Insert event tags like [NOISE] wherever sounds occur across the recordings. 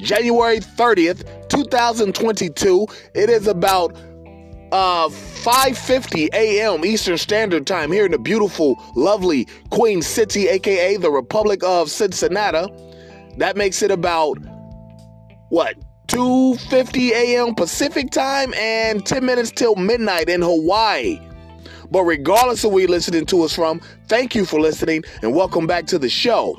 January 30th, 2022. It is about uh 5:50 a.m. Eastern Standard Time here in the beautiful, lovely Queen City, aka the Republic of Cincinnati. That makes it about what 2:50 a.m. Pacific Time and 10 minutes till midnight in Hawaii. But regardless of where you're listening to us from, thank you for listening and welcome back to the show.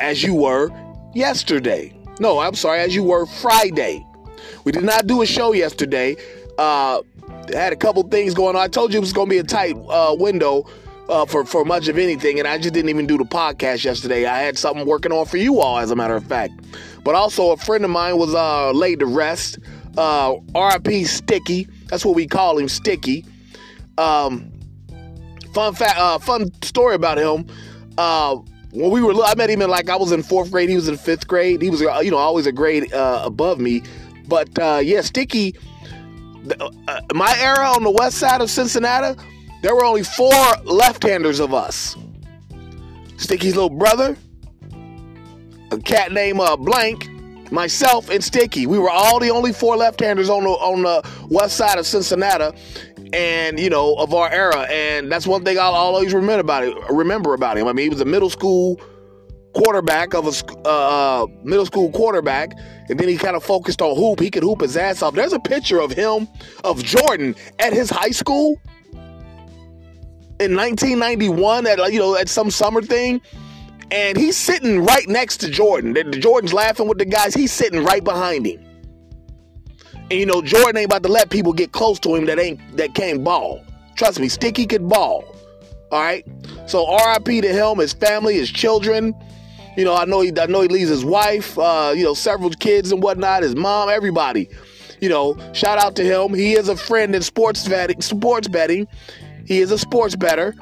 as you were yesterday. No, I'm sorry, as you were Friday. We did not do a show yesterday. Uh, had a couple things going on. I told you it was going to be a tight uh, window uh, for for much of anything, and I just didn't even do the podcast yesterday. I had something working on for you all, as a matter of fact. But also, a friend of mine was uh, laid to rest. Uh, RIP Sticky. That's what we call him, Sticky. Um, fun fact, uh, fun story about him. Uh, when we were, I met him in like I was in fourth grade. He was in fifth grade. He was, uh, you know, always a grade uh, above me. But uh, yeah, Sticky. Uh, my era on the west side of Cincinnati, there were only four left-handers of us. Sticky's little brother, a cat named uh, Blank, myself, and Sticky. We were all the only four left-handers on the on the west side of Cincinnati, and you know of our era. And that's one thing I'll always remember about it. Remember about him. I mean, he was a middle school quarterback of a uh, middle school quarterback, and then he kind of focused on hoop. He could hoop his ass off. There's a picture of him of Jordan at his high school in 1991 at you know at some summer thing. And he's sitting right next to Jordan. Jordan's laughing with the guys. He's sitting right behind him. And you know, Jordan ain't about to let people get close to him that ain't that can't ball. Trust me, Sticky could ball. All right. So R.I.P. to him, his family, his children. You know, I know he I know he leaves his wife, uh, you know, several kids and whatnot, his mom, everybody. You know, shout out to him. He is a friend in sports betting sports betting. He is a sports better.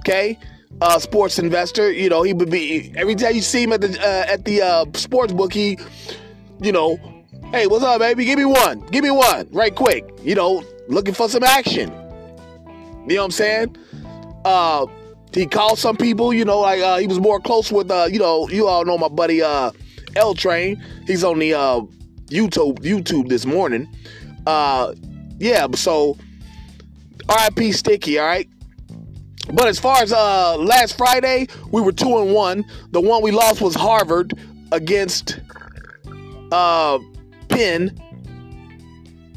Okay? uh, sports investor. You know, he would be every time you see him at the uh, at the uh, sports book, he, you know, hey, what's up, baby? Give me one, give me one, right quick. You know, looking for some action. You know what I'm saying? Uh, he called some people. You know, like uh, he was more close with. Uh, you know, you all know my buddy uh, L Train. He's on the uh, YouTube YouTube this morning. Uh, yeah, so R.I.P. Sticky. All right. But as far as uh, last Friday, we were two and one. The one we lost was Harvard against uh, Penn.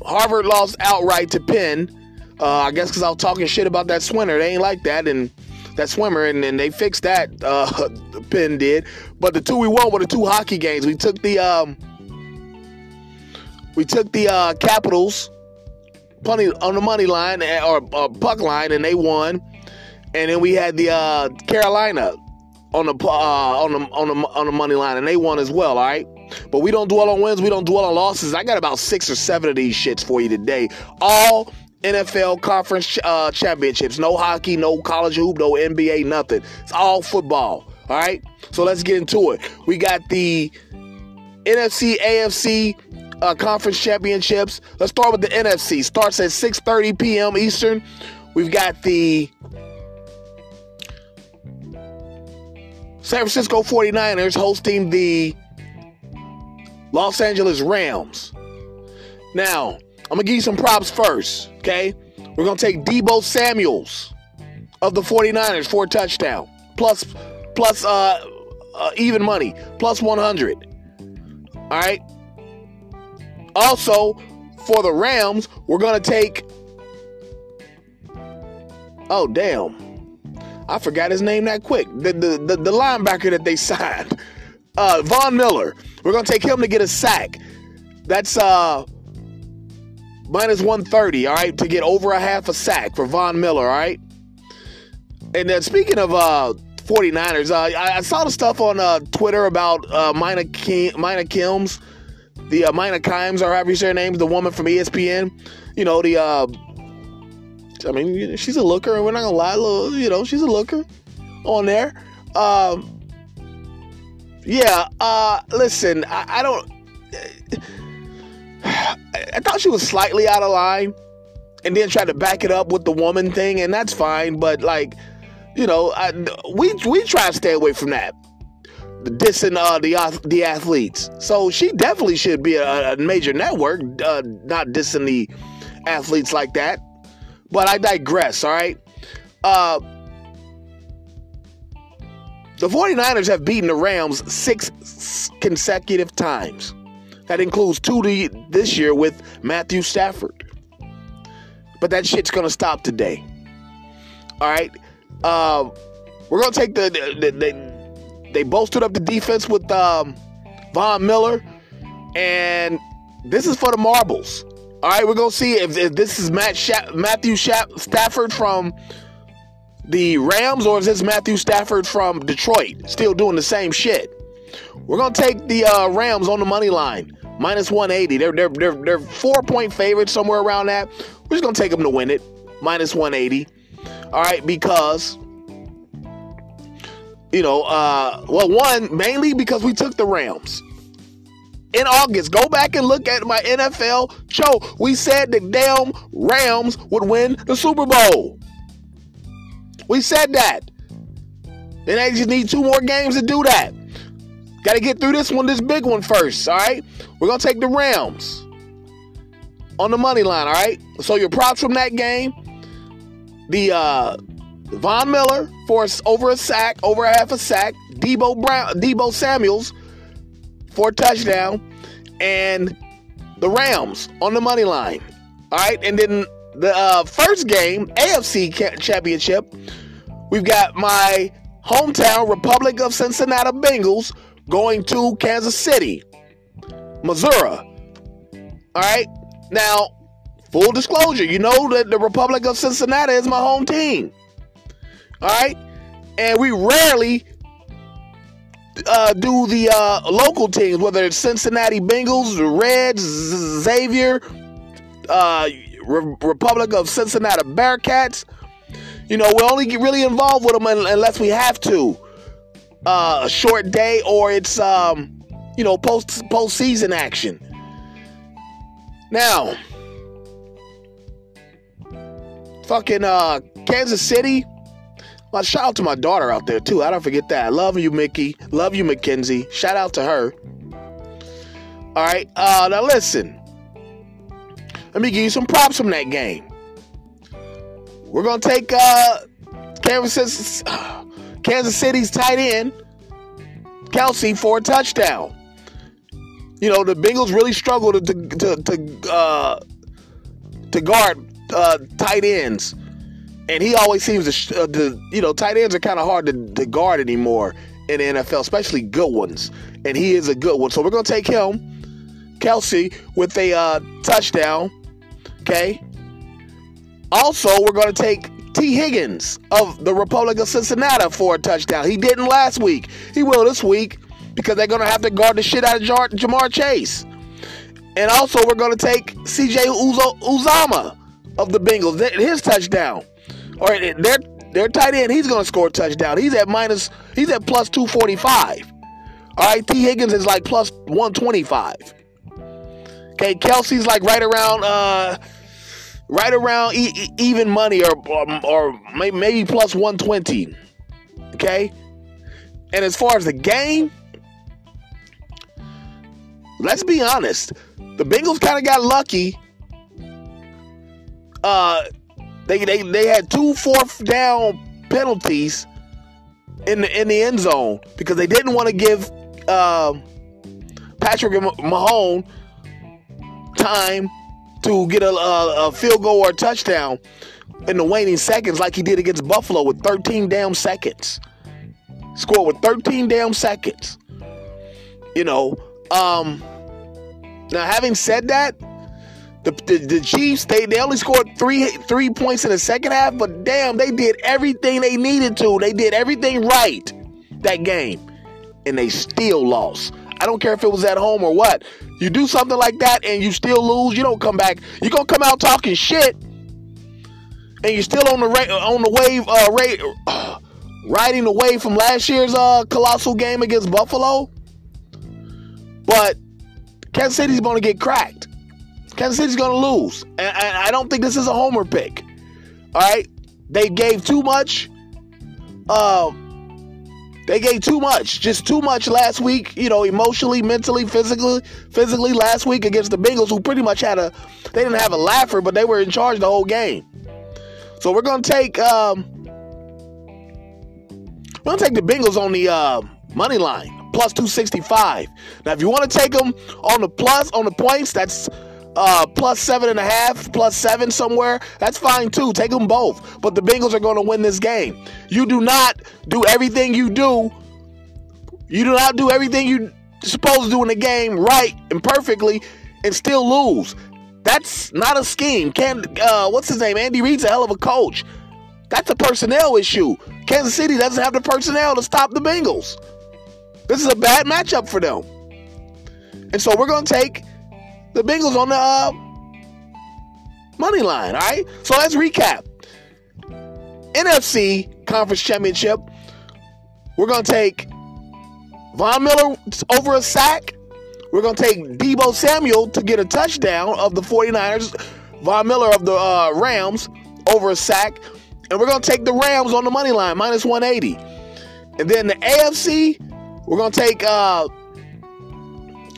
Harvard lost outright to Penn. Uh, I guess because I was talking shit about that swimmer. They ain't like that, and that swimmer, and, and they fixed that. Uh, [LAUGHS] Penn did. But the two we won were the two hockey games. We took the um, we took the uh, Capitals on the money line eh, or, or puck line, and they won and then we had the uh, Carolina on the uh, on the on the on the money line, and they won as well. All right, but we don't dwell on wins. We don't dwell on losses. I got about six or seven of these shits for you today. All NFL conference uh, championships. No hockey, no college hoop, no NBA, nothing. It's all football. All right, so let's get into it. We got the NFC, AFC. Uh, conference championships. Let's start with the NFC. Starts at 6:30 p.m. Eastern. We've got the San Francisco 49ers hosting the Los Angeles Rams. Now, I'm going to give you some props first, okay? We're going to take Deebo Samuels of the 49ers for a touchdown. Plus, plus uh, uh, even money. Plus 100. All right? Also, for the Rams, we're going to take. Oh, damn. I forgot his name that quick. The, the, the, the linebacker that they [LAUGHS] signed, uh, Von Miller. We're going to take him to get a sack. That's uh, minus 130, all right, to get over a half a sack for Von Miller, all right? And then speaking of uh, 49ers, uh, I, I, saw the stuff on uh, Twitter about uh, Mina, Kim, Mina Kims, the uh, Mina Kimes, or however you say her name, the woman from ESPN. You know, the, uh, I mean, she's a looker, and we're not gonna lie, little, you know, she's a looker on there. Um, yeah, uh, listen, I, I don't. [SIGHS] I thought she was slightly out of line and then tried to back it up with the woman thing, and that's fine. But like, you know, I, we we try to stay away from that, dissing uh, the the athletes. So she definitely should be a, a major network, uh, not dissing the athletes like that. But I digress. All right. Uh, the 49ers have beaten the Rams six consecutive times. That includes two this year with Matthew Stafford. But that shit's gonna stop today. All right. Uh, we're gonna take the, the, the they they bolstered up the defense with um, Von Miller, and this is for the marbles. All right, we're gonna see if, if this is Matt Sha- Matthew Sha- Stafford from the Rams or is this Matthew Stafford from Detroit still doing the same shit? We're gonna take the uh, Rams on the money line minus 180. They're they're they're they're four point favorites somewhere around that. We're just gonna take them to win it, minus 180. All right, because you know, uh, well, one mainly because we took the Rams in August. Go back and look at my NFL show. We said the damn Rams would win the Super Bowl. We said that. And they just need two more games to do that. Got to get through this one, this big one first, all right? We're going to take the Rams on the money line, all right? So your props from that game, the uh Von Miller for over a sack, over a half a sack, Debo Brown, Deebo Samuels for a touchdown, and the Rams on the money line. All right, and then the uh, first game, AFC Championship, we've got my hometown Republic of Cincinnati Bengals going to Kansas City, Missouri. All right. Now, full disclosure, you know that the Republic of Cincinnati is my home team. All right. And we rarely uh, do the uh, local teams, whether it's Cincinnati Bengals, Reds, Xavier, uh, Re- Republic of Cincinnati Bearcats. You know, we only get really involved with them unless we have to uh, a short day or it's um, you know post postseason action. Now, fucking uh, Kansas City. Well, shout out to my daughter out there too. I don't forget that. Love you, Mickey. Love you, Mackenzie. Shout out to her. All right. Uh, now listen. Let me give you some props from that game. We're gonna take uh, Kansas. Kansas City's tight end, Kelce for a touchdown. You know, the Bengals really struggle to to to, uh, to guard uh, tight ends, and he always seems to, uh, to you know tight ends are kind of hard to, to guard anymore in the NFL, especially good ones, and he is a good one. So we're gonna take him, Kelce, with a uh, touchdown. Okay. Also, we're gonna take T. Higgins of the Republic of Cincinnati for a touchdown. He didn't last week. He will this week because they're going to have to guard the shit out of Ja'Marr Chase. And also, we're going to take CJ Uzomah of the Bengals, his touchdown. All right, their their tight end, he's going to score a touchdown. He's at minus, he's at plus 245. All right, T. Higgins is like plus 125. Okay, Kelce's like right around uh right around e- even money or, or, or maybe plus 120. Okay? And as far as the game, let's be honest. The Bengals kind of got lucky. Uh, they, they they had two fourth down penalties in the in the end zone because they didn't want to give uh, Patrick Mahone time to get a, a, a field goal or a touchdown in the waning seconds like he did against Buffalo with 13 damn seconds. Scored with 13 damn seconds. You know, um, now having said that, the, the, the, Chiefs they, they only scored three three points in the second half, but damn, they did everything they needed to. They did everything right that game, and they still lost. I don't care if it was at home or what. You do something like that and you still lose, you don't come back. You're gonna come out talking shit, and you're still on the ra- on the wave, uh, ra- uh, [SIGHS] riding the wave from last year's uh, colossal game against Buffalo. But Kansas City's gonna get cracked. Kansas City's gonna lose, and, and I don't think this is a homer pick. All right, they gave too much. Uh, they gave too much, just too much last week. You know, emotionally, mentally, physically, physically last week against the Bengals, who pretty much had a. They didn't have a laugher, but they were in charge the whole game. So we're gonna take. Um, we're gonna take the Bengals on the uh, money line plus 265. Now, if you want to take them on the plus on the points, that's uh, plus seven and a half, plus seven somewhere, that's fine too. Take them both. But the Bengals are going to win this game. You do not do everything you do. You do not do everything you supposed to do in the game right and perfectly and still lose. That's not a scheme. Can uh, what's his name? Andy Reid's a hell of a coach. That's a personnel issue. Kansas City doesn't have the personnel to stop the Bengals. This is a bad matchup for them. And so we're going to take the Bengals on the uh, money line. All right. So let's recap. NFC Conference Championship. We're gonna take Von Miller over a sack. We're gonna take Deebo Samuel to get a touchdown of the 49ers. Von Miller of the uh, Rams over a sack. And we're gonna take the Rams on the money line, minus 180. And then the AFC, we're gonna take uh,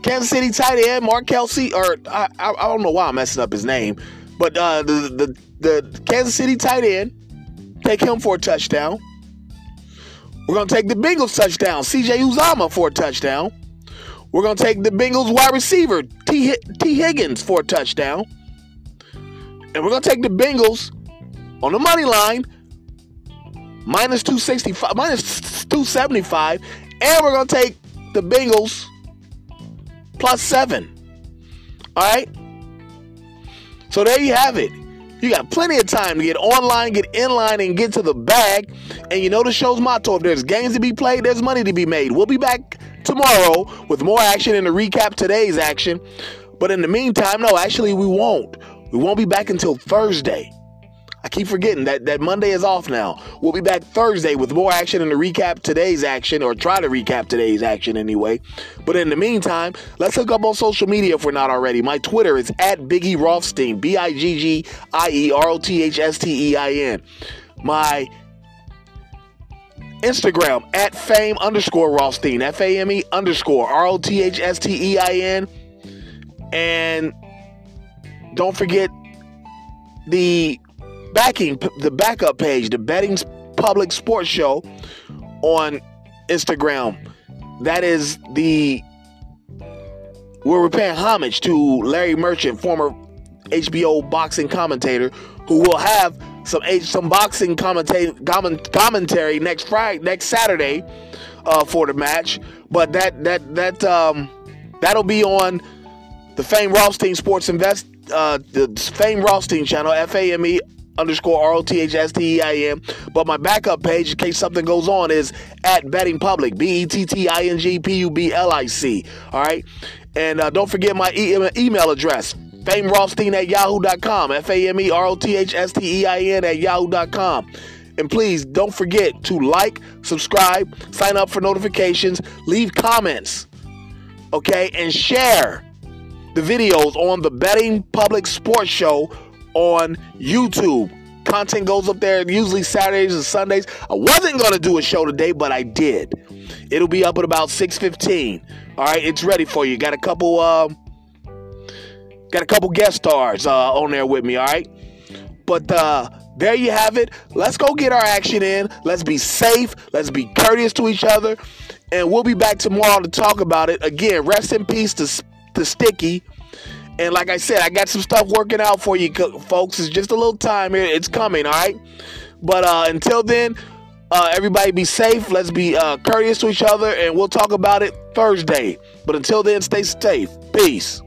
Kansas City tight end Mark Kelce, or I, I, don't know why I'm messing up his name, but uh, the, the the Kansas City tight end, take him for a touchdown. We're gonna take the Bengals touchdown, C.J. Uzomah for a touchdown. We're gonna take the Bengals wide receiver T. T. Higgins for a touchdown, and we're gonna take the Bengals on the money line minus 265 minus 275 and we're gonna take the bengals plus seven. All right. So there you have it. You got plenty of time to get online, get in line, and get to the bag. And you know the show's motto if there's games to be played, there's money to be made. We'll be back tomorrow with more action and to recap today's action. But in the meantime, no, actually, we won't. We won't be back until Thursday. I keep forgetting that, that Monday is off now. We'll be back Thursday with more action and to recap today's action, or try to recap today's action anyway. But in the meantime, let's hook up on social media if we're not already. My Twitter is at Biggie Rothstein, B I G G I E R O T H S T E I N. My Instagram at fame underscore Rothstein, F A M E underscore R O T H S T E I N. And don't forget the backing the backup page, the Betting Public Sports Show on Instagram. That is the we're paying homage to Larry Merchant, former HBO boxing commentator, who will have some some boxing commentate, commentary next Friday, next Saturday uh, for the match. But that that that um, that'll be on the Fame Rothstein Sports Invest, uh, the Fame Rothstein channel, F A M E underscore R O T H S T E I N. But my backup page, in case something goes on, is at Betting Public, B E T T I N G P U B L I C. All right. And uh, don't forget my e- email address, Fame Rothstein at yahoo.com, F A M E R O T H S T E I N at yahoo.com. And please don't forget to like, subscribe, sign up for notifications, leave comments, okay, and share the videos on the Betting Public Sports Show on YouTube. Content goes up there usually Saturdays and Sundays. I wasn't to do a show today, but I did. It'll be up at about 6:15. All right, it's ready for you. Got a couple um got a couple guest stars uh, on there with me, all right? But uh there you have it. Let's go get our action in. Let's be safe. Let's be courteous to each other. And we'll be back tomorrow to talk about it. Again, rest in peace to, to Sticky. And like I said, I got some stuff working out for you, folks. It's just a little time here. It's coming, all right? But uh, until then, uh, everybody be safe. Let's be uh, courteous to each other, and we'll talk about it Thursday. But until then, stay safe. Peace.